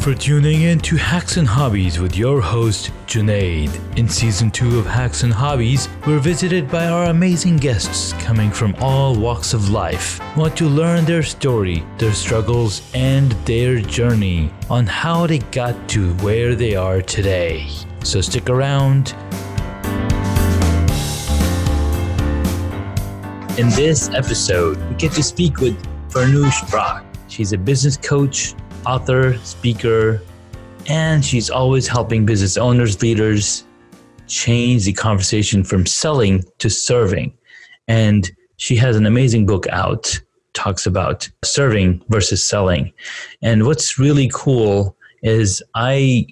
for tuning in to Hacks and Hobbies with your host, Junaid. In season two of Hacks and Hobbies, we're visited by our amazing guests coming from all walks of life. Want to learn their story, their struggles, and their journey on how they got to where they are today. So stick around. In this episode, we get to speak with Farnoosh Brock. She's a business coach, author, speaker, and she's always helping business owners, leaders change the conversation from selling to serving. And she has an amazing book out talks about serving versus selling. And what's really cool is I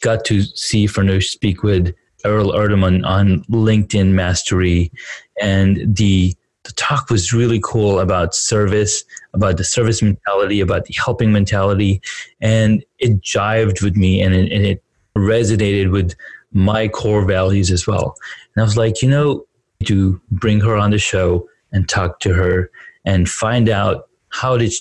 got to see Farnoosh speak with Earl Erdeman on LinkedIn Mastery and the the talk was really cool about service, about the service mentality, about the helping mentality, and it jived with me and it, and it resonated with my core values as well. And I was like, you know, to bring her on the show and talk to her and find out how did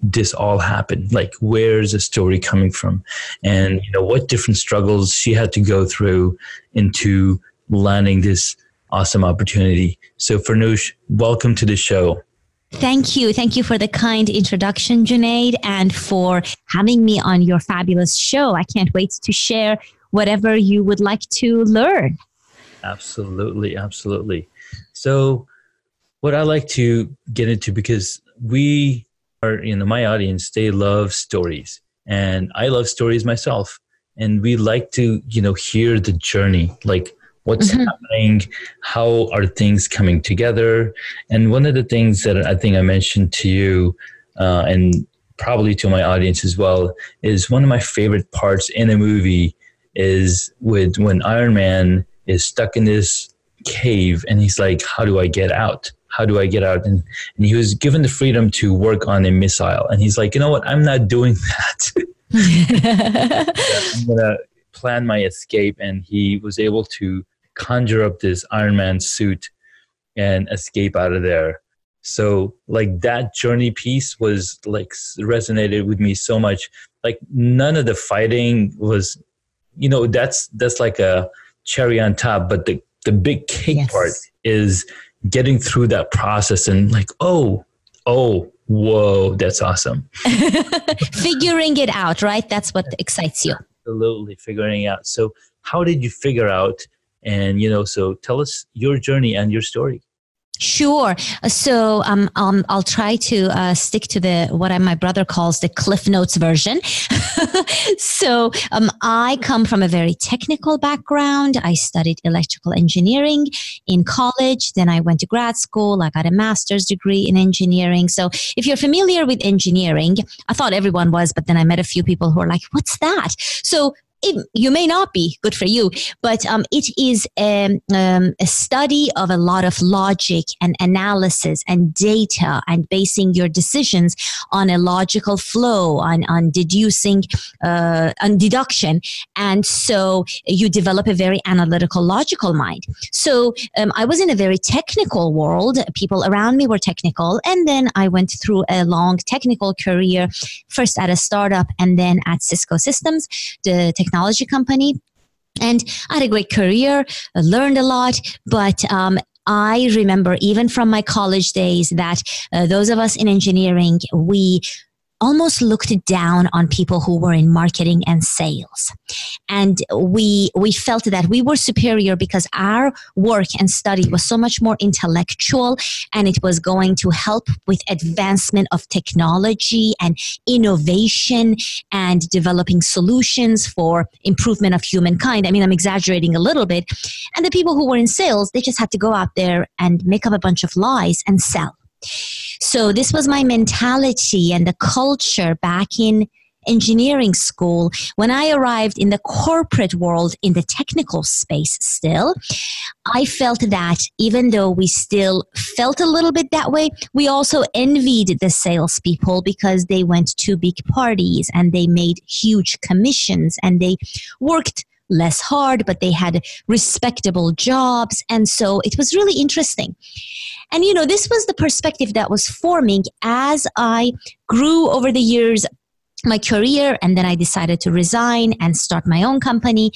this all happen? Like where's the story coming from? And you know what different struggles she had to go through into landing this awesome opportunity. So, Farnoosh, welcome to the show. Thank you. Thank you for the kind introduction, Junaid, and for having me on your fabulous show. I can't wait to share whatever you would like to learn. Absolutely. Absolutely. So, what I like to get into because we are, you know, my audience, they love stories, and I love stories myself. And we like to, you know, hear the journey. Like, what's mm-hmm. happening how are things coming together? And one of the things that i think i mentioned to you uh, and probably to my audience as well is one of my favorite parts in a movie is with when iron man is stuck in this cave and he's like how do i get out? How do i get out? And, and he was given the freedom to work on a missile. And he's like you know what? I'm not doing that. I'm gonna plan my escape and he was able to conjure up this Iron Man suit and escape out of there. So like that journey piece was like resonated with me so much. Like none of the fighting was, you know, that's that's like a cherry on top. But the the big cake yes. part is getting through that process and like, oh, oh, whoa, that's awesome. figuring it out, right? That's what excites you. Absolutely, figuring out. So, how did you figure out and you know so tell us your journey and your story Sure. So um, um, I'll try to uh, stick to the what I, my brother calls the Cliff Notes version. so um, I come from a very technical background. I studied electrical engineering in college. Then I went to grad school. I got a master's degree in engineering. So if you're familiar with engineering, I thought everyone was, but then I met a few people who are like, "What's that?" So it, you may not be good for you, but um, it is a, um, a study of a lot of logic and analysis and data and basing your decisions on a logical flow, on, on deducing, uh, on deduction. And so you develop a very analytical, logical mind. So um, I was in a very technical world. People around me were technical. And then I went through a long technical career, first at a startup and then at Cisco Systems, the technology company. And I had a great career, I learned a lot, but um, I remember even from my college days that uh, those of us in engineering, we almost looked down on people who were in marketing and sales. And we we felt that we were superior because our work and study was so much more intellectual and it was going to help with advancement of technology and innovation and developing solutions for improvement of humankind. I mean i'm exaggerating a little bit. And the people who were in sales they just had to go out there and make up a bunch of lies and sell so this was my mentality and the culture back in engineering school. When I arrived in the corporate world, in the technical space still, I felt that even though we still felt a little bit that way, we also envied the salespeople because they went to big parties and they made huge commissions and they worked less hard, but they had respectable jobs. And so it was really interesting. And, you know, this was the perspective that was forming as I grew over the years my career and then I decided to resign and start my own company.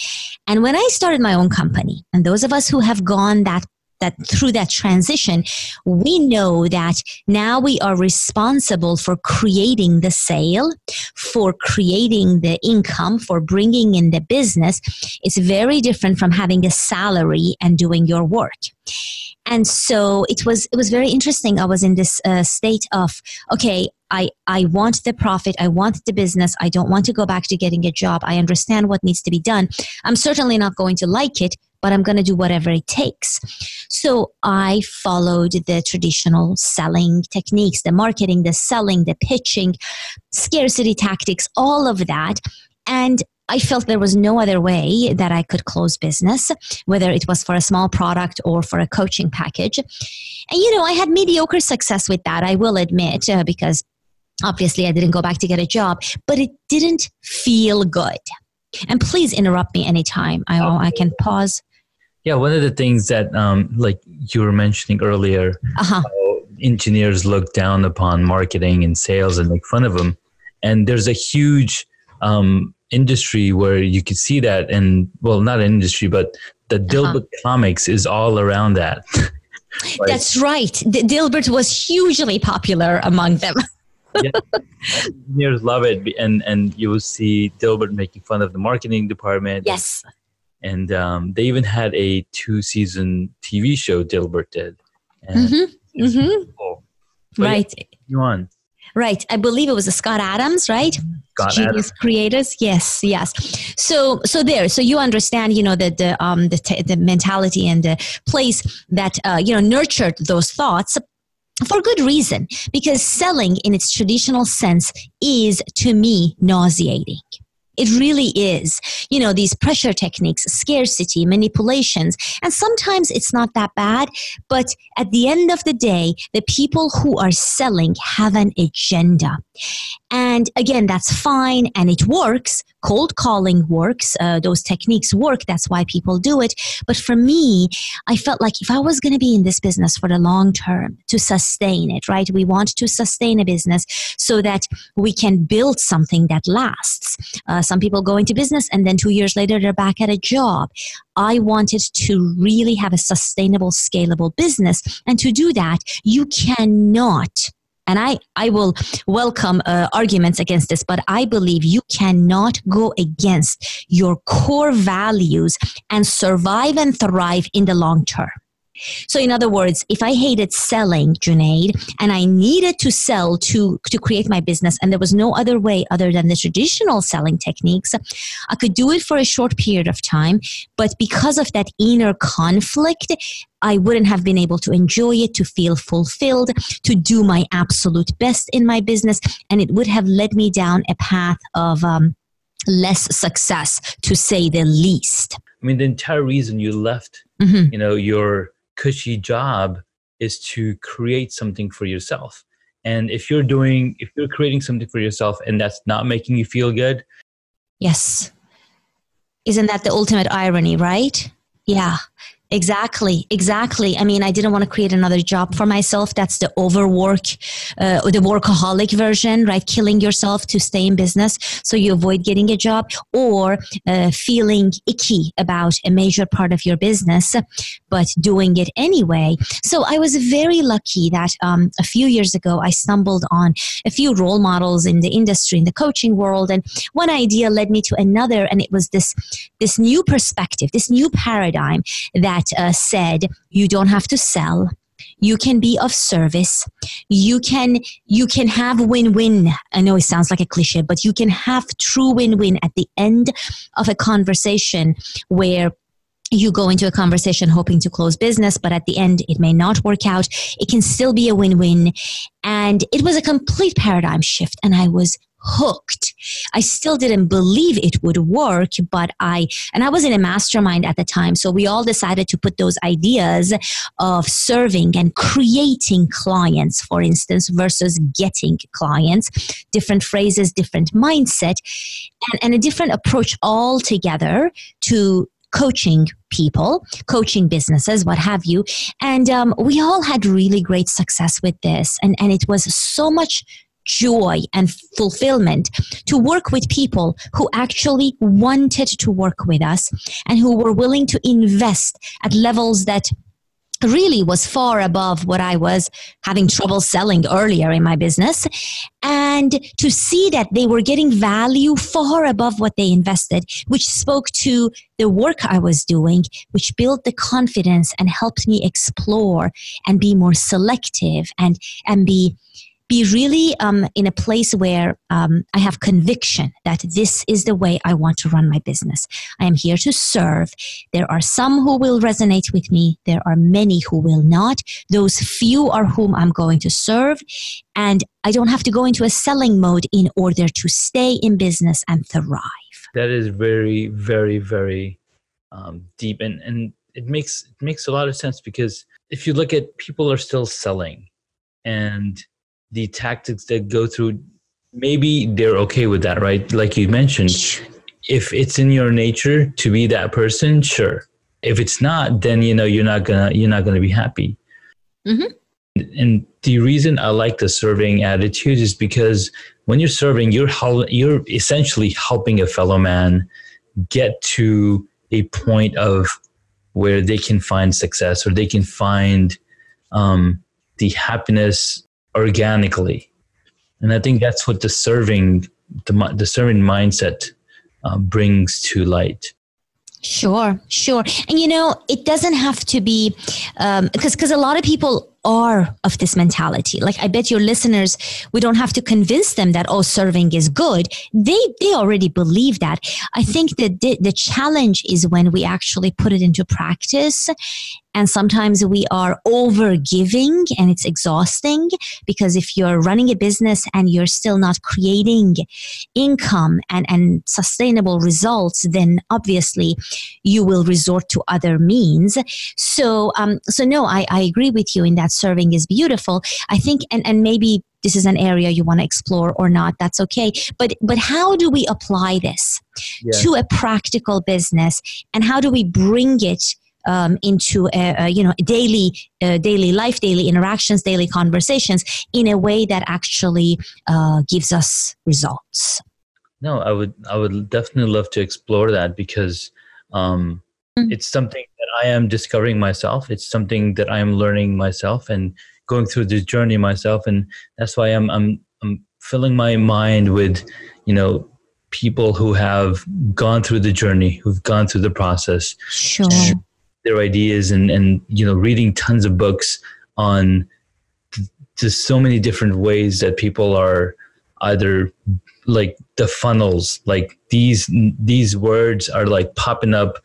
And when I started my own company, and those of us who have gone that that through that transition, we know that now we are responsible for creating the sale, for creating the income, for bringing in the business. It's very different from having a salary and doing your work and so it was it was very interesting i was in this uh, state of okay I, I want the profit. I want the business. I don't want to go back to getting a job. I understand what needs to be done. I'm certainly not going to like it, but I'm going to do whatever it takes. So I followed the traditional selling techniques, the marketing, the selling, the pitching, scarcity tactics, all of that. And I felt there was no other way that I could close business, whether it was for a small product or for a coaching package. And, you know, I had mediocre success with that, I will admit, uh, because obviously I didn't go back to get a job, but it didn't feel good. And please interrupt me anytime. I, I can pause. Yeah, one of the things that, um, like you were mentioning earlier, uh-huh. engineers look down upon marketing and sales and make fun of them. And there's a huge um, industry where you could see that and well not an industry but the uh-huh. dilbert uh-huh. comics is all around that like, that's right the dilbert was hugely popular among them yeah, engineers love it and and you will see dilbert making fun of the marketing department yes and um, they even had a two season tv show dilbert did mm-hmm. Mm-hmm. Cool. right yeah, you on Right. I believe it was a Scott Adams, right? Scott Genius Adams. creators. Yes, yes. So, so there. So you understand, you know, the the um the t- the mentality and the place that uh, you know nurtured those thoughts for good reason because selling in its traditional sense is to me nauseating it really is. You know, these pressure techniques, scarcity, manipulations, and sometimes it's not that bad, but at the end of the day, the people who are selling have an agenda. And again, that's fine and it works. Cold calling works. Uh, those techniques work. That's why people do it. But for me, I felt like if I was going to be in this business for the long term to sustain it, right? We want to sustain a business so that we can build something that lasts. Uh, some people go into business and then two years later they're back at a job. I wanted to really have a sustainable, scalable business. And to do that, you cannot and I, I will welcome uh, arguments against this, but I believe you cannot go against your core values and survive and thrive in the long term. So, in other words, if I hated selling, Junaid, and I needed to sell to, to create my business, and there was no other way other than the traditional selling techniques, I could do it for a short period of time. But because of that inner conflict, I wouldn't have been able to enjoy it, to feel fulfilled, to do my absolute best in my business, and it would have led me down a path of um, less success, to say the least. I mean, the entire reason you left, mm-hmm. you know, your cushy job is to create something for yourself. And if you're doing, if you're creating something for yourself and that's not making you feel good. Yes. Isn't that the ultimate irony, right? Yeah. Exactly, exactly. I mean, I didn't want to create another job for myself. That's the overwork, uh, the workaholic version, right? Killing yourself to stay in business so you avoid getting a job or uh, feeling icky about a major part of your business, but doing it anyway. So I was very lucky that um, a few years ago I stumbled on a few role models in the industry, in the coaching world, and one idea led me to another, and it was this this new perspective, this new paradigm that that uh, said you don't have to sell you can be of service you can you can have win-win i know it sounds like a cliche but you can have true win-win at the end of a conversation where you go into a conversation hoping to close business, but at the end, it may not work out. It can still be a win win. And it was a complete paradigm shift. And I was hooked. I still didn't believe it would work, but I, and I was in a mastermind at the time. So we all decided to put those ideas of serving and creating clients, for instance, versus getting clients, different phrases, different mindset, and, and a different approach altogether to coaching people, coaching businesses, what have you. And um, we all had really great success with this. And, and it was so much joy and fulfillment to work with people who actually wanted to work with us and who were willing to invest at levels that really was far above what I was having trouble selling earlier in my business. And to see that they were getting value far above what they invested, which spoke to the work I was doing, which built the confidence and helped me explore and be more selective and, and be be really um, in a place where um, I have conviction that this is the way I want to run my business. I am here to serve. There are some who will resonate with me, there are many who will not. Those few are whom I'm going to serve. And I don't have to go into a selling mode in order to stay in business and thrive. That is very, very, very um, deep. And, and it makes it makes a lot of sense because if you look at people are still selling and the tactics that go through maybe they're okay with that right? Like you mentioned if it's in your nature to be that person sure. If it's not then you know you're not gonna you're not gonna be happy. Mm-hmm. and the reason i like the serving attitude is because when you're serving you're you're essentially helping a fellow man get to a point of where they can find success or they can find um, the happiness organically and i think that's what the serving the, the serving mindset uh, brings to light Sure, sure. And you know, it doesn't have to be because um, because a lot of people are of this mentality. Like I bet your listeners, we don't have to convince them that oh, serving is good. They they already believe that. I think that the, the challenge is when we actually put it into practice and sometimes we are over giving and it's exhausting because if you're running a business and you're still not creating income and, and sustainable results, then obviously you will resort to other means. So, um, so no, I, I agree with you in that serving is beautiful. I think, and, and maybe this is an area you want to explore or not that's okay but but how do we apply this yeah. to a practical business and how do we bring it um, into a, a, you know daily uh, daily life, daily interactions, daily conversations in a way that actually uh, gives us results. No, I would I would definitely love to explore that because um, mm-hmm. it's something that I am discovering myself. It's something that I am learning myself and going through this journey myself, and that's why I'm I'm I'm filling my mind with you know people who have gone through the journey, who've gone through the process. Sure their ideas and and you know reading tons of books on just so many different ways that people are either like the funnels like these these words are like popping up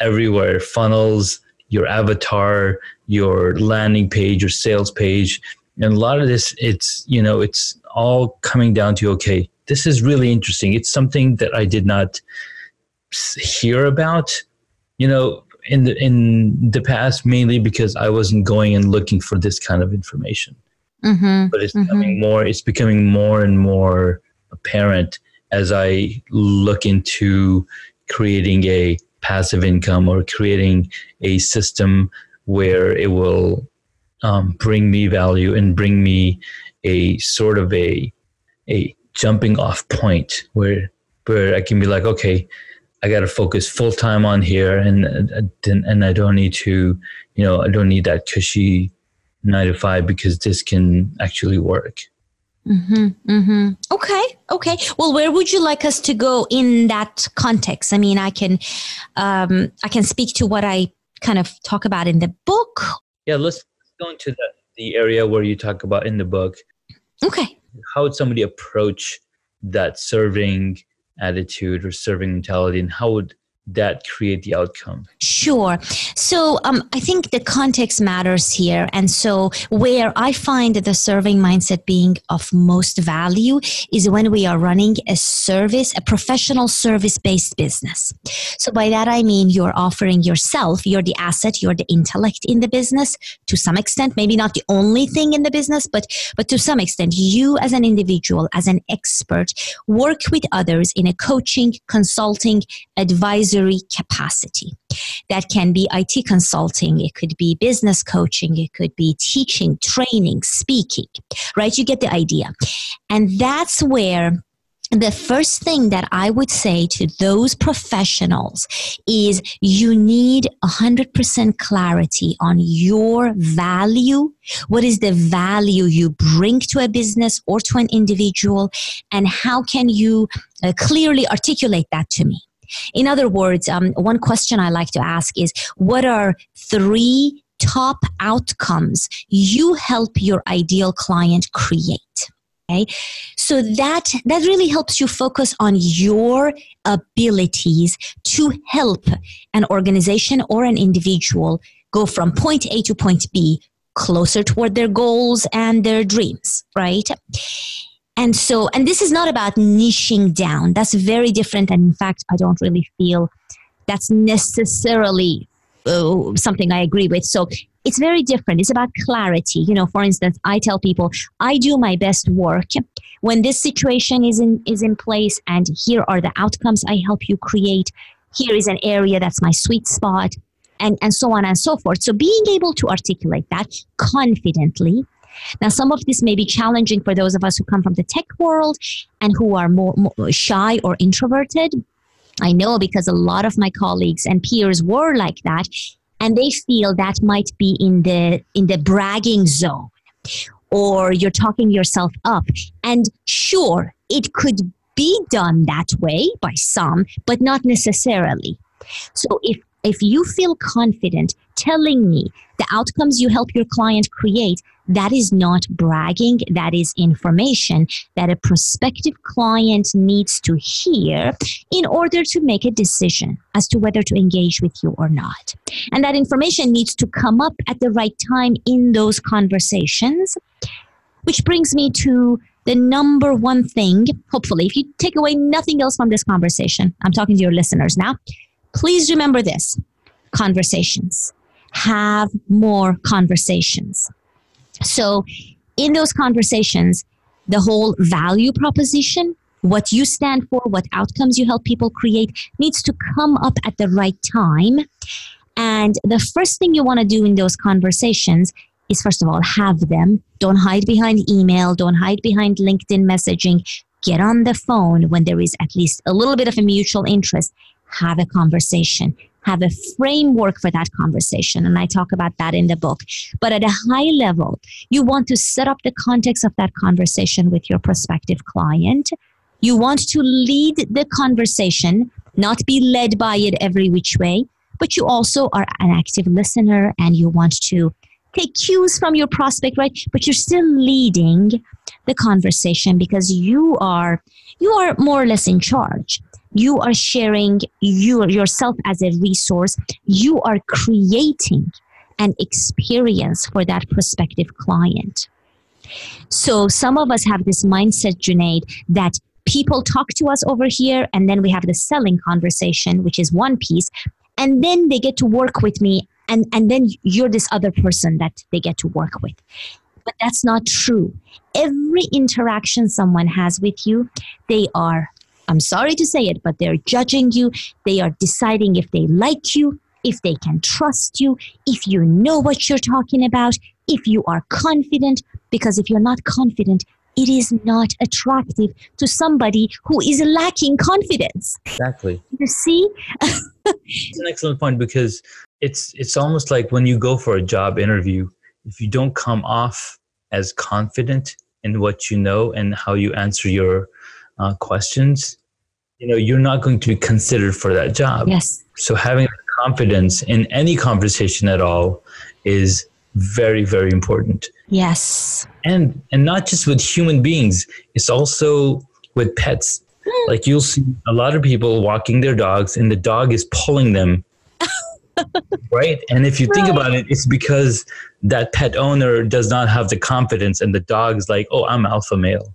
everywhere. Funnels your avatar your landing page your sales page. And a lot of this it's you know it's all coming down to okay this is really interesting. It's something that i did not hear about. You know in the in the past mainly because I wasn't going and looking for this kind of information. Mm-hmm. But it's mm-hmm. becoming more. It's becoming more and more apparent as I look into creating a passive income or creating a system where it will um, bring me value and bring me a sort of a a jumping off point where where I can be like, okay, I got to focus full time on here, and and I don't need to, you know, I don't need that cushy nine to five because this can actually work. Mm-hmm, mm-hmm. Okay, okay. Well, where would you like us to go in that context? I mean, I can, um, I can speak to what I kind of talk about in the book. Yeah, let's go into the the area where you talk about in the book. Okay. How would somebody approach that serving attitude or serving mentality and how would that create the outcome? Sure. So um, I think the context matters here. And so, where I find the serving mindset being of most value is when we are running a service, a professional service based business. So, by that I mean you're offering yourself, you're the asset, you're the intellect in the business to some extent, maybe not the only thing in the business, but, but to some extent, you as an individual, as an expert, work with others in a coaching, consulting, advisory advisory capacity. That can be IT consulting, it could be business coaching, it could be teaching, training, speaking, right? You get the idea. And that's where the first thing that I would say to those professionals is you need 100% clarity on your value. What is the value you bring to a business or to an individual? And how can you uh, clearly articulate that to me? In other words, um, one question I like to ask is what are three top outcomes you help your ideal client create? Okay? So that that really helps you focus on your abilities to help an organization or an individual go from point A to point B closer toward their goals and their dreams, right? And so, and this is not about niching down. That's very different. And in fact, I don't really feel that's necessarily uh, something I agree with. So it's very different. It's about clarity. You know, for instance, I tell people I do my best work when this situation is in is in place, and here are the outcomes I help you create. Here is an area that's my sweet spot, and and so on and so forth. So being able to articulate that confidently. Now, some of this may be challenging for those of us who come from the tech world and who are more, more shy or introverted. I know because a lot of my colleagues and peers were like that and they feel that might be in the in the bragging zone or you're talking yourself up and sure it could be done that way by some but not necessarily so if if you feel confident telling me the outcomes you help your client create, that is not bragging, that is information that a prospective client needs to hear in order to make a decision as to whether to engage with you or not. And that information needs to come up at the right time in those conversations, which brings me to the number one thing, hopefully, if you take away nothing else from this conversation, I'm talking to your listeners now, please remember this conversations have more conversations. So, in those conversations, the whole value proposition, what you stand for, what outcomes you help people create, needs to come up at the right time. And the first thing you want to do in those conversations is, first of all, have them. Don't hide behind email, don't hide behind LinkedIn messaging. Get on the phone when there is at least a little bit of a mutual interest. Have a conversation have a framework for that conversation. And I talk about that in the book. But at a high level, you want to set up the context of that conversation with your prospective client. You want to lead the conversation, not be led by it every which way, but you also are an active listener and you want to take cues from your prospect, right? But you're still leading the conversation because you are you are more or less in charge you are sharing your, yourself as a resource. You are creating an experience for that prospective client. So some of us have this mindset, Junaid, that people talk to us over here and then we have the selling conversation, which is one piece. And then they get to work with me and, and then you're this other person that they get to work with. But that's not true. Every interaction someone has with you, they are I'm sorry to say it, but they're judging you. They are deciding if they like you, if they can trust you, if you know what you're talking about, if you are confident. Because if you're not confident, it is not attractive to somebody who is lacking confidence. Exactly. You see? it's an excellent point because it's it's almost like when you go for a job interview, if you don't come off as confident in what you know and how you answer your uh, questions, you know you're not going to be considered for that job. Yes. So having confidence in any conversation at all is very very important. Yes. And and not just with human beings it's also with pets. Hmm. like you'll see a lot of people walking their dogs and the dog is pulling them. Right? And if you right. think about it it's because that pet owner does not have the confidence and the dog's like oh i'm alpha male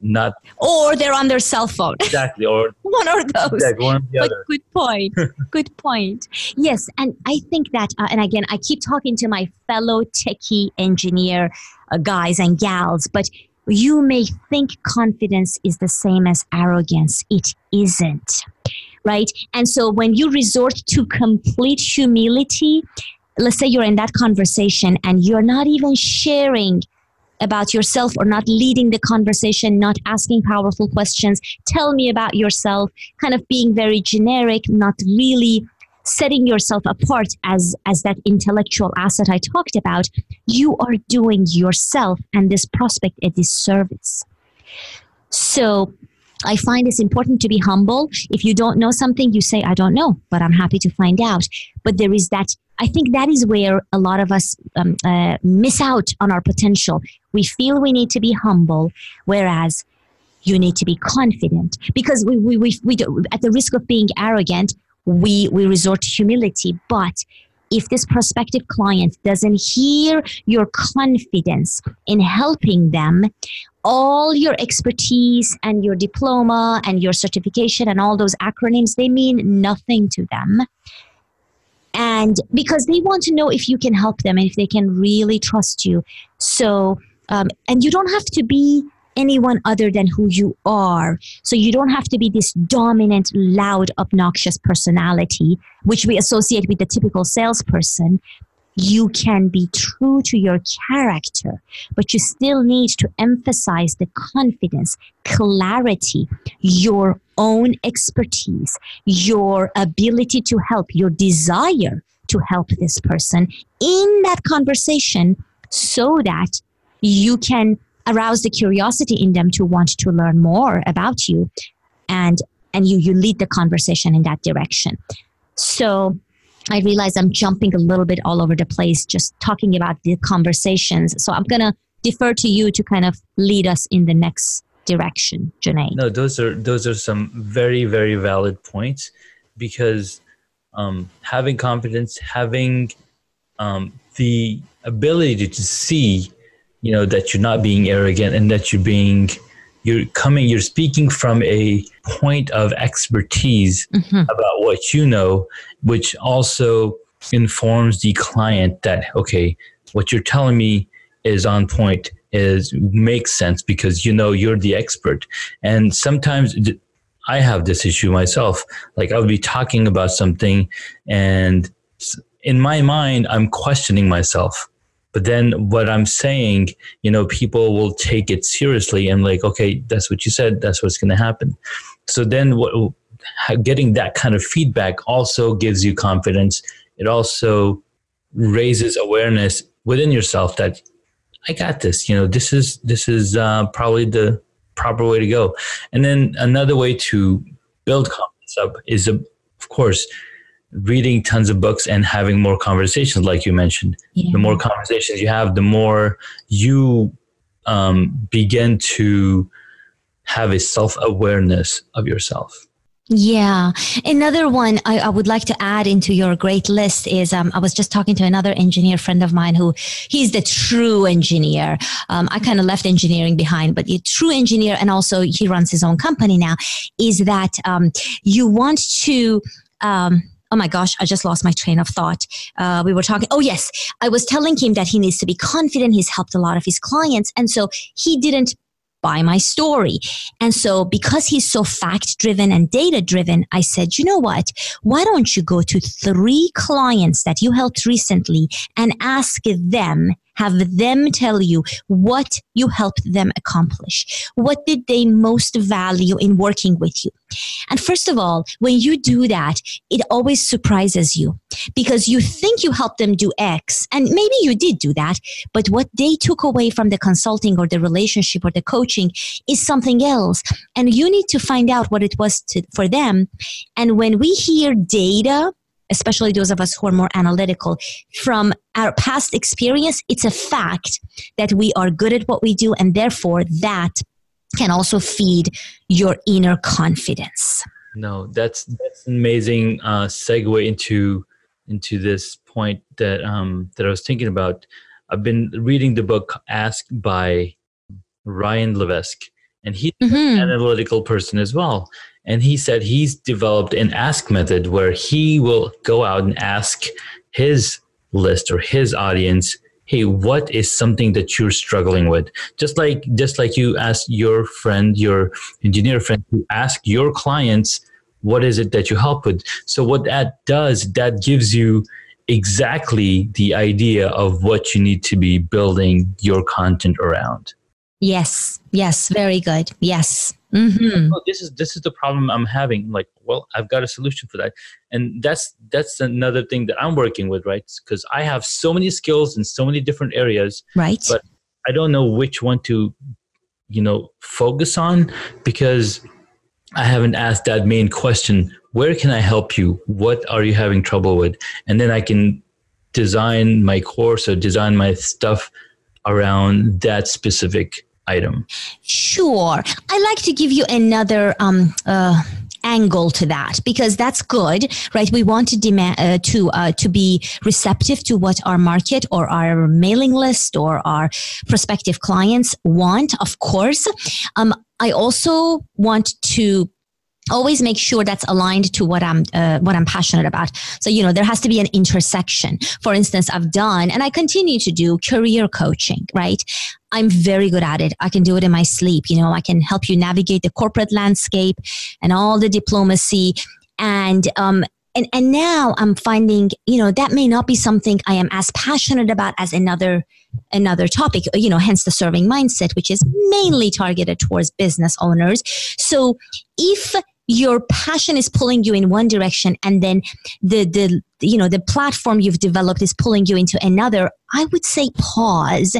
not or they're on their cell phone exactly or one or those exactly, one or the but other. good point good point yes and i think that uh, and again i keep talking to my fellow techie engineer uh, guys and gals but you may think confidence is the same as arrogance it isn't right? And so when you resort to complete humility, let's say you're in that conversation and you're not even sharing about yourself or not leading the conversation, not asking powerful questions, tell me about yourself, kind of being very generic, not really setting yourself apart as as that intellectual asset I talked about, you are doing yourself and this prospect a disservice. So I find it's important to be humble. If you don't know something, you say, I don't know, but I'm happy to find out. But there is that, I think that is where a lot of us um, uh, miss out on our potential. We feel we need to be humble, whereas you need to be confident because we, we, we, we do, at the risk of being arrogant, we, we resort to humility. But if this prospective client doesn't hear your confidence in helping them, all your expertise and your diploma and your certification and all those acronyms, they mean nothing to them. And because they want to know if you can help them and if they can really trust you. So, um, and you don't have to be anyone other than who you are. So you don't have to be this dominant, loud, obnoxious personality, which we associate with the typical salesperson. You can be true to your character, but you still need to emphasize the confidence, clarity, your own expertise, your ability to help, your desire to help this person in that conversation so that you can arouse the curiosity in them to want to learn more about you and and you you lead the conversation in that direction so i realize i'm jumping a little bit all over the place just talking about the conversations so i'm to defer to you to kind of lead us in the next direction Junaid. no those are those are some very very valid points because um, having confidence having um, the ability to see you know that you're not being arrogant and that you're being you're coming you're speaking from a point of expertise mm-hmm. about what you know which also informs the client that okay what you're telling me is on point is makes sense because you know you're the expert. And sometimes i have this issue myself. Like i would be talking about something and in my mind i'm questioning myself but then what I'm saying, you know, people will take it seriously and like, okay, that's what you said. That's what's going to happen. So then what, getting that kind of feedback also gives you confidence. It also raises awareness within yourself that I got this. You know, this is this is uh, probably the proper way to go. And then another way to build confidence up is, of course, reading tons of books and having more conversations, like you mentioned. Yeah. The more conversations you have, the more you um, begin to have a self awareness of yourself. Yeah. Another one I, I, would like to add into your great list is um, I was just talking to another engineer friend of mine who he's the true engineer. Um, I kind of left engineering behind, but the true engineer, and also he runs his own company now, is that um, you want to um, oh my gosh, I just lost my train of thought. Uh, we were talking. Oh, yes. I was telling him that he needs to be confident. He's helped a lot of his clients. And so he didn't buy my story. And so, because he's so fact driven and data driven, I said, you know what? Why don't you go to three clients that you helped recently and ask them have them tell you what you helped them accomplish. What did they most value in working with you? And first of all, when you do that, it always surprises you because you think you helped them do X, and maybe you did do that, but what they took away from the consulting or the relationship or the coaching is something else. And you need to find out what it was to, for them. And when we hear data, especially those of us who are more analytical, from our past experience, it's a fact that we are good at what we do, and therefore that can also feed your inner confidence. No, that's that's an amazing uh, segue into into this point that um, that I was thinking about. I've been reading the book Ask by Ryan Levesque, and he's mm-hmm. an analytical person as well. And he said he's developed an ask method where he will go out and ask his list or his audience, hey, what is something that you're struggling with? Just like just like you ask your friend, your engineer friend, to ask your clients what is it that you help with? So what that does that gives you exactly the idea of what you need to be building your content around. Yes yes very good. Yes mm-hmm. oh, this is this is the problem i'm having. Like well i've got a solution for that. And that's that's another thing that i'm working with right? Because i have so many skills in so many different areas right. but i don't know which one to you know focus on because i haven't asked that main question where can i help you? What are you having trouble with? And then i can design my course or design my stuff around that specific item. Sure. I like to give you another um, uh, angle to that because that's good right? We want to demand uh, to uh, to be receptive to what our market or our mailing list or our prospective clients want of course. Um, i also want to always make sure that's aligned to what I'm uh, what I'm passionate about. So you know there has to be an intersection. For instance, I've done and I continue to do career coaching, right? I'm very good at it. I can do it in my sleep. You know, I can help you navigate the corporate landscape and all the diplomacy and um, and and now I'm finding, you know, that may not be something I am as passionate about as another another topic, you know, hence the serving mindset, which is mainly targeted towards business owners. So if your passion is pulling you in one direction and then the the you know the platform you've developed is pulling you into another i would say pause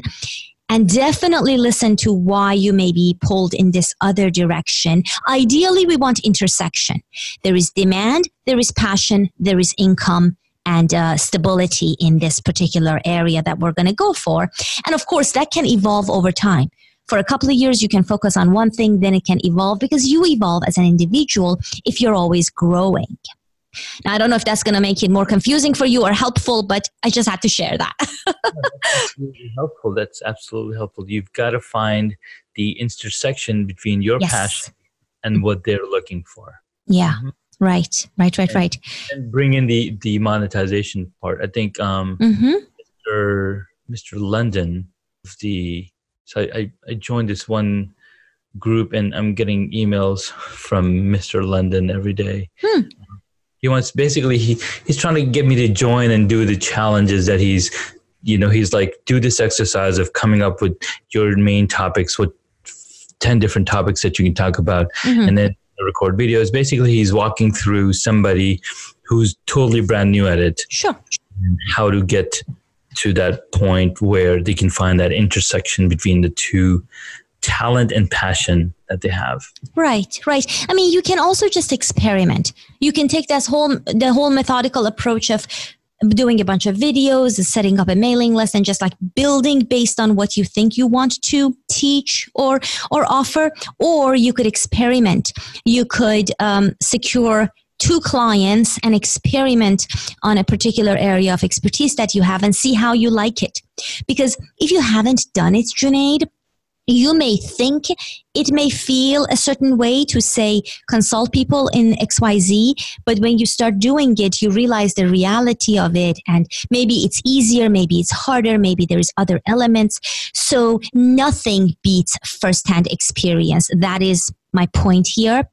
and definitely listen to why you may be pulled in this other direction. Ideally, we want intersection. There is demand, there is passion, there is income, and uh, stability in this particular area that we're going to go for. And of course, that can evolve over time for a couple of years you can focus on one thing then it can evolve because you evolve as an individual if you're always growing. Now i don't know if that's going to make it more confusing for you or helpful but i just had to share that. That's absolutely helpful. That's absolutely helpful. You've got to find the intersection between your yes. passion and what they're looking for. Yeah. Mm-hmm. right. Right right and, right. and bring in the the monetization part. I think um mm-hmm. mr mr london the so I, I joined this one group and I'm getting emails from Mr. London every day. Hmm. He wants basically he, he's trying to get me to join and do the challenges that he's you know he's like do this exercise of coming up with your main topics with 10 different topics that you can talk about mm-hmm. and then record videos basically he's walking through somebody who's totally brand new at it sure how to get to that point where they can find that intersection between the two talent and passion that they have. Right right. I mean you can also just experiment. You can take this whole the whole methodical approach of doing a bunch of videos setting up a mailing list and just like building based on what you think you want to teach or or offer. Or you could experiment. You could um, secure two clients and experiment on a particular area of expertise that you have and see how you like it. Because if you haven't done it, Junaid, you may think it may feel a certain way to say consult people in xyz but when you start doing it you realize the reality of it and maybe it's easier maybe it's harder maybe there's other elements so nothing beats firsthand experience that is my point here.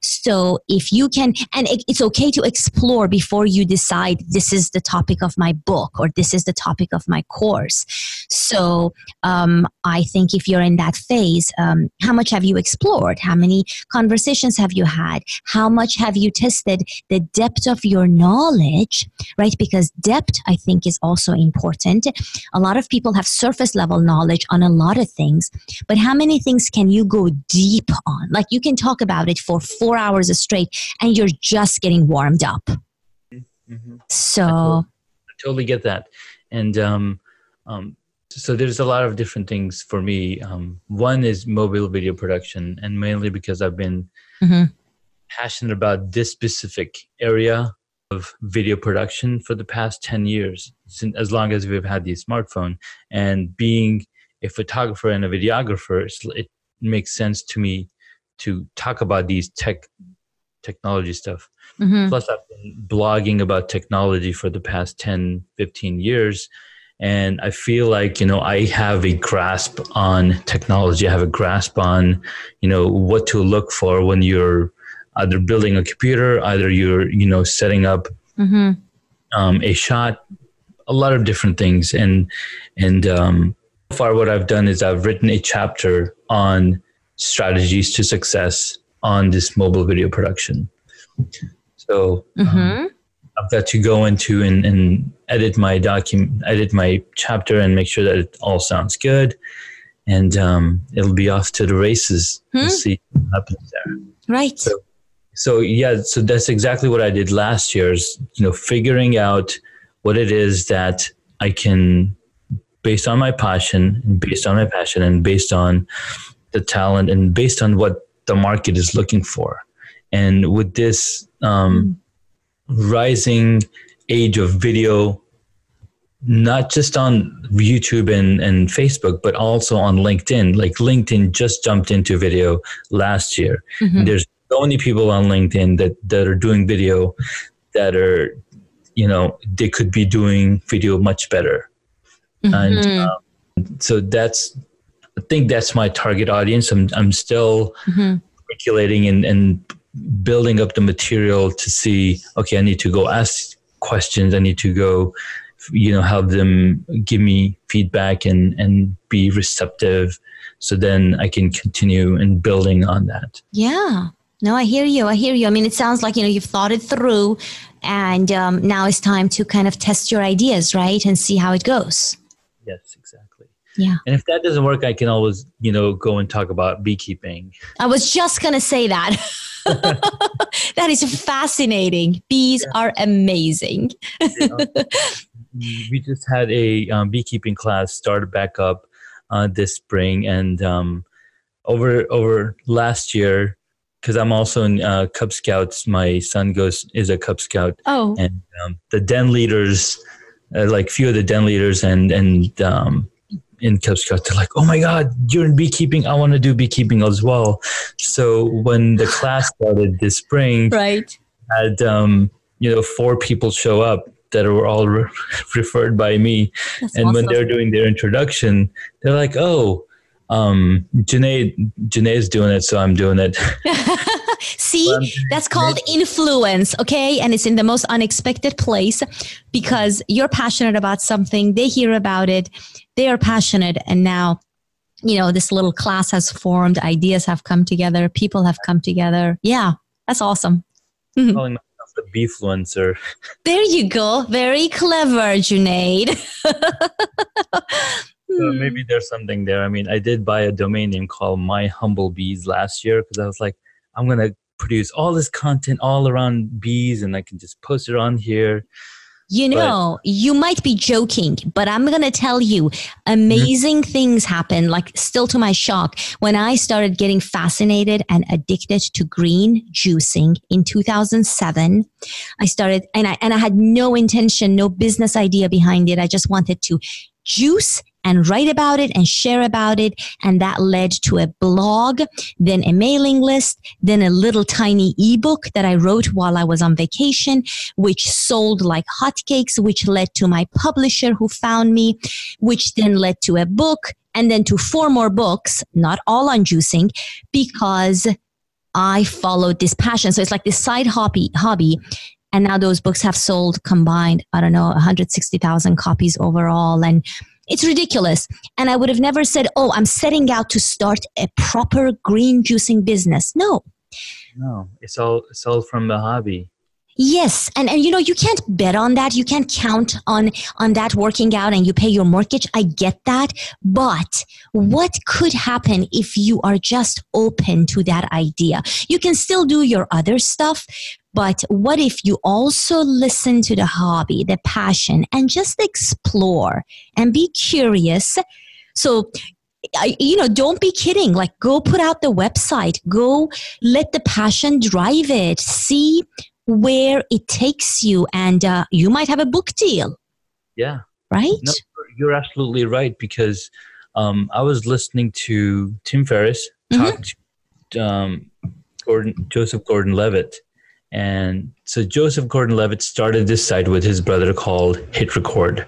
So if you can, and it, it's okay to explore before you decide this is the topic of my book or this is the topic of my course. So um, I think if you're in that phase, um, how much have you explored? How many conversations have you had? How much have you tested the depth of your knowledge, right? Because depth, I think, is also important. A lot of people have surface level knowledge on a lot of things, but how many things can you go deep on? Like you can talk about it for four hours straight and you're just getting warmed up. Mm-hmm. So I totally, I totally, get that. And um, um, so there's a lot of different things for me. Um, one is mobile video production, and mainly because I've been mm-hmm. passionate about this specific area of video production for the past 10 years, since, as long as we've had the smartphone. And being a photographer and a videographer, it makes sense to me to talk about these tech technology stuff. Mm-hmm. Plus, I've been blogging about technology for the past 10, 15 years. And I feel like, you know, I have a grasp on technology. I have a grasp on, you know, what to look for when you're either building a computer, either you're you know setting up Mm-hmm. um, a shot, a lot of different things. And and um, so far, what I've done is I've written a chapter on strategies to success on this mobile video production. So um, Mm-hmm. I've got to go into and, and edit my document, edit my chapter, and make sure that it all sounds good. And um, it'll be off to the races. Hmm. We'll see what happens there Right. So- so yeah so that's exactly what i did last year is you know figuring out what it is that i can based on my passion and based on my passion and based on the talent and based on what the market is looking for and with this um, rising age of video not just on youtube and, and facebook but also on linkedin like linkedin just jumped into video last year Mhm. there's so many people on linkedin that that are doing video that are you know they could be doing video much better and Mhm. um, so that's i think that's my target audience i'm, I'm still Mhm. articulating and, and building up the material to see okay i need to go ask questions i need to go you know have them give me feedback and and be receptive so then i can continue and building on that Yeah. No, I hear you. I hear you. I mean, it sounds like, you know, you've thought it through and um, now it's time to kind of test your ideas, right? And see how it goes. yes exactly Yeah. and if that doesn't work i can always you know go and talk about beekeeping I was just going to say that. that is fascinating. Bees are amazing. You know, we just had a um, beekeeping class started back up uh, this spring, and um, over over last year, because I'm also in uh, Cub Scouts. My son goes is a Cub Scout, Oh, and um, the den leaders, uh, like few of the den leaders, and and um, in Cub Scouts, they're like, "Oh my God, you're in beekeeping! I want to do beekeeping as well." So when the class started this spring, right. had um, you know four people show up that were all re- referred by me That's and when they're doing their introduction they're like oh um Junaid Junaid's doing it so I'm doing it See, that's called influence, okay? And it's in the most unexpected place because you're passionate about something, they hear about it, they are passionate, and now, you know, this little class has formed, ideas have come together, people have come together. Yeah, that's awesome. calling myself the beefluencer There you go. Very clever, Junaid. so hmm. maybe there's something there I mean I did buy a domain name called My Humble Bees last year because I was like I'm gonna produce all this content all around bees and I can just post it on here You know, you might be joking, but I'm going to tell you amazing things happen, like still to my shock, when I started getting fascinated and addicted to green juicing in 2007. I started and I and I had no intention, no business idea behind it. I just wanted to juice and write about it and share about it and that led to a blog then a mailing list then a little tiny ebook that i wrote while i was on vacation which sold like hotcakes, which led to my publisher who found me, which then led to a book and then to four more books, not all on juicing, because I followed this passion. So it's like this side hobby, hobby. And now those books have sold combined, I don't know, 160,000 copies overall. And it's ridiculous. And I would have never said, oh, I'm setting out to start a proper green juicing business. No, no it's all it's all from the hobby Yes, and and you know you can't bet on that. You can't count on on that working out, and you pay your mortgage. I get that, but what could happen if you are just open to that idea? You can still do your other stuff, but what if you also listen to the hobby, the passion, and just explore and be curious? So. I, you know, don't be kidding. Like, go put out the website. Go let the passion drive it. See where it takes you and uh, you might have a book deal yeah right No, you're absolutely right because um, I was listening to Tim Ferriss talk to um, Gordon, Joseph Gordon-Levitt, and so Joseph Gordon-Levitt started this site with his brother called Hit Record,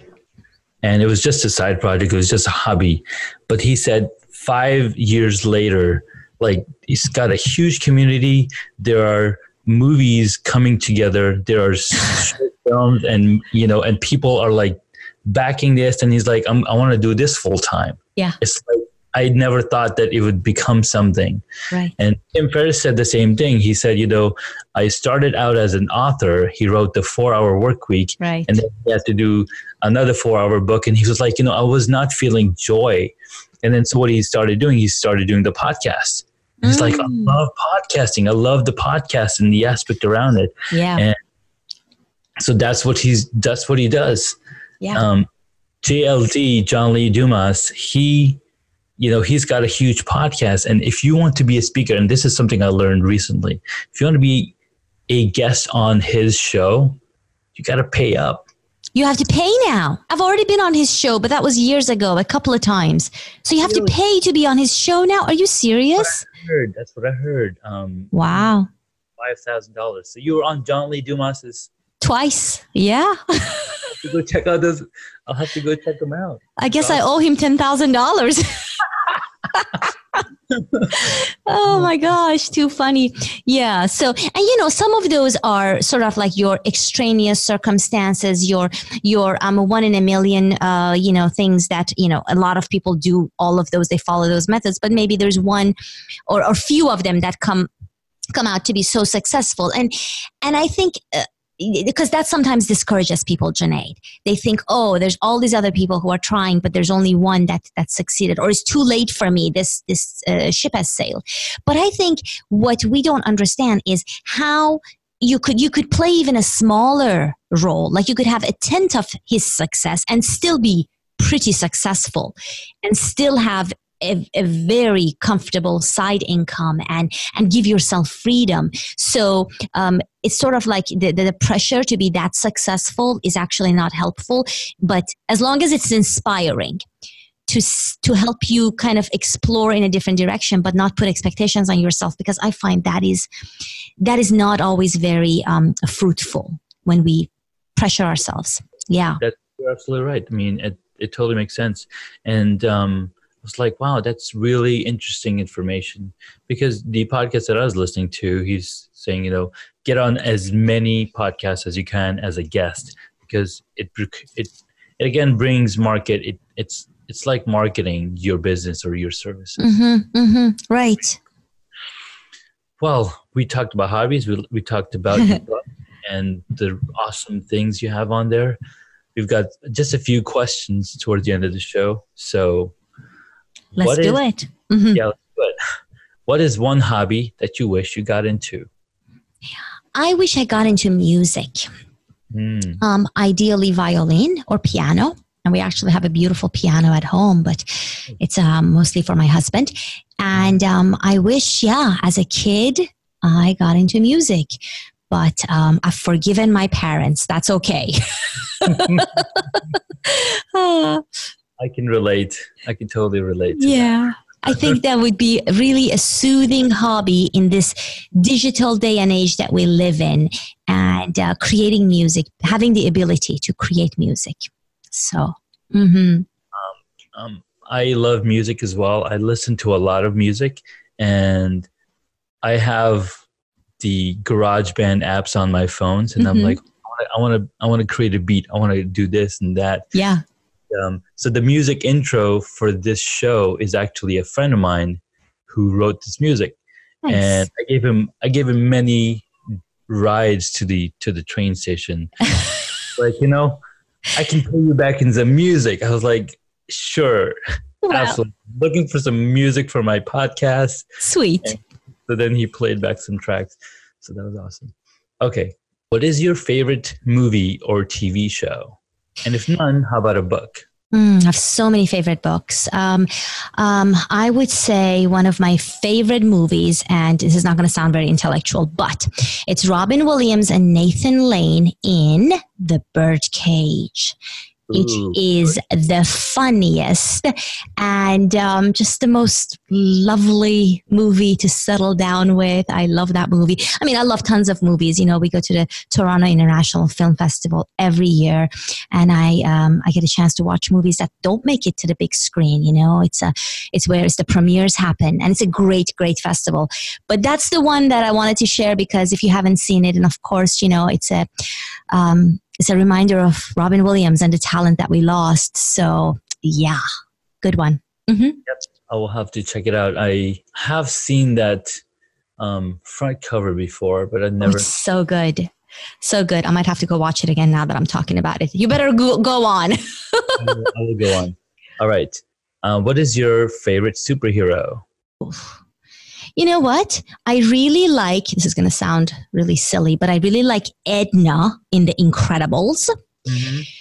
and it was just a side project. It was just a hobby, but he said five years later, like he's got a huge community. There are movies coming together. There are films, and you know, and people are like backing this, and he's like, I'm, I want to do this full time. Yeah. It's like I never thought that it would become something. Right. And Tim Ferriss said the same thing. He said, you know, I started out as an author. He wrote the Four Hour Work Week, Right. and then he had to do another four hour book. And he was like, you know, I was not feeling joy. And then so what he started doing, he started doing the podcast. He's like, I Mm. love podcasting. I love the podcast and the aspect around it. yeah. and- So that's what he's that's what he does. yeah. Um, JLD, John Lee Dumas, he, you know, he's got a huge podcast. And if you want to be a speaker, and this is something I learned recently, if you want to be a guest on his show, you got to pay up. You have to pay now. I've already been on his show, but that was years ago, a couple of times. So you have to pay to be on his show now. Are you serious? I heard that's what I heard. Um, Wow. five thousand dollars. So you were on John Lee Dumas's. Twice. Yeah. I have to go check out those. I'll have to go check them out. I guess I owe him $10,000. oh my gosh, too funny. Yeah. So, and you know, some of those are sort of like your extraneous circumstances, your your um one in a million uh, you know, things that, you know, a lot of people do all of those, they follow those methods, but maybe there's one or or few of them that come come out to be so successful. And and I think uh, because that sometimes discourages people, Junaid they think, oh, there's all these other people who are trying, but there's only one that that succeeded, or it's too late for me. This this uh, ship has sailed. But I think what we don't understand is how you could you could play even a smaller role, like you could have a tenth of his success and still be pretty successful, and still have. A, a very comfortable side income and and give yourself freedom so um, it's sort of like the, the, pressure to be that successful is actually not helpful but as long as it's inspiring to to help you kind of explore in a different direction but not put expectations on yourself because i find that is that is not always very um, fruitful when we pressure ourselves yeah You're absolutely right. I mean, it, it totally makes sense. And um, was like, wow, that's really interesting information. Because the podcast that I was listening to, he's saying, you know, get on as many podcasts as you can as a guest because it it it again brings market. It it's it's like marketing your business or your services. hmm hmm right Well, we talked about hobbies. We, we talked about and the awesome things you have on there. We've got just a few questions towards the end of the show. So, let's what do is- it Mhm. yeah, let's do it. What is one hobby that you wish you got into? i wish i got into music Hmm. um, ideally violin or piano. And we actually have a beautiful piano at home, but it's um, mostly for my husband. And um, I wish, yeah, as a kid, I got into music, but um, I've forgiven my parents. That's okay. Ah, I can relate. I can totally relate. To yeah. I think that would be really a soothing hobby in this digital day and age that we live in, and uh, creating music, having the ability to create music. So, mhm. Um, I love music as well. I listen to a lot of music, and I have the GarageBand apps on my phones, and I'm Mhm. like, I want to, I want to create a beat. I want to do this and that. yeah. Um, so the music intro for this show is actually a friend of mine who wrote this music, Nice. and I gave him, I gave him many rides to the to the train station. like you know, I can pay you back in the music. I was like, sure. Wow. Absolutely. Looking for some music for my podcast. Sweet. So then he played back some tracks. So that was awesome. Okay. What is your favorite movie or TV show? And if none, how about a book? Mm, I have so many favorite books. Um, um, I would say one of my favorite movies, and this is not going to sound very intellectual, but it's Robin Williams and Nathan Lane in The Birdcage. It is the funniest and um, just the most lovely movie to settle down with. I love that movie. I mean, I love tons of movies. You know, we go to the Toronto International Film Festival every year, and I um, I get a chance to watch movies that don't make it to the big screen. You know, it's a it's where it's the premieres happen, and it's a great great festival. But that's the one that I wanted to share because if you haven't seen it, and of course, you know, it's a um, it's a reminder of Robin Williams and the talent that we lost. So yeah, good one. hmm I will have to check it out. I have seen that um, front cover before, but I've never. It's so good. So good. I might have to go watch it again now that I'm talking about it. You better go, go on. I will I will go on. All right. Uh, what is your favorite superhero? You know what? I really like, this is going to sound really silly, but I really like Edna in The Incredibles.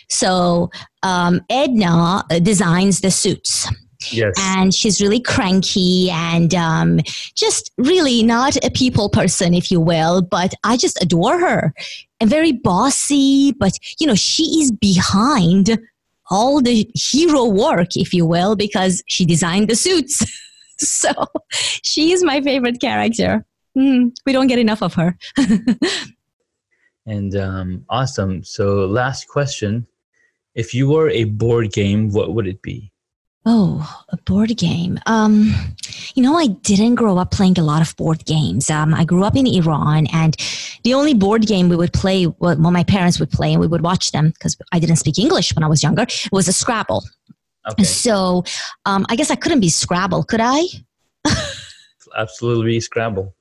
So um, Edna uh, designs the suits. Yes. and she's really cranky and um, just really not a people person, if you will. But I just adore her and very bossy. But you know, she is behind all the hero work, if you will, because she designed the suits. so she's my favorite character. Mm, we don't get enough of her. And um, awesome. So, last question. If you were a board game, what would it be? Oh, a board game. Um, you know, I didn't grow up playing a lot of board games. Um, I grew up in Iran, and the only board game we would play, well, well my parents would play, and we would watch them because I didn't speak English when I was younger, was a Scrabble. Okay. So, um, I guess I couldn't be Scrabble, could I? Absolutely Scrabble.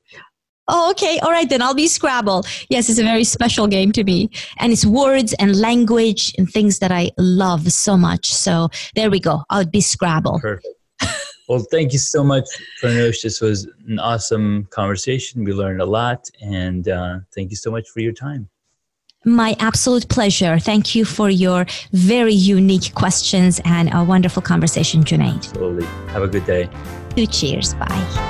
Oh, okay. All right, then I'll be Scrabble. Yes, it's a very special game to me. And it's words and language and things that I love so much. So there we go. I'll be Scrabble. Perfect. well, thank you so much, Farnoosh. This was an awesome conversation. We learned a lot. And uh, thank you so much for your time. My absolute pleasure. Thank you for your very unique questions and a wonderful conversation, Junaid. Absolutely. Have a good day. Two cheers. Bye.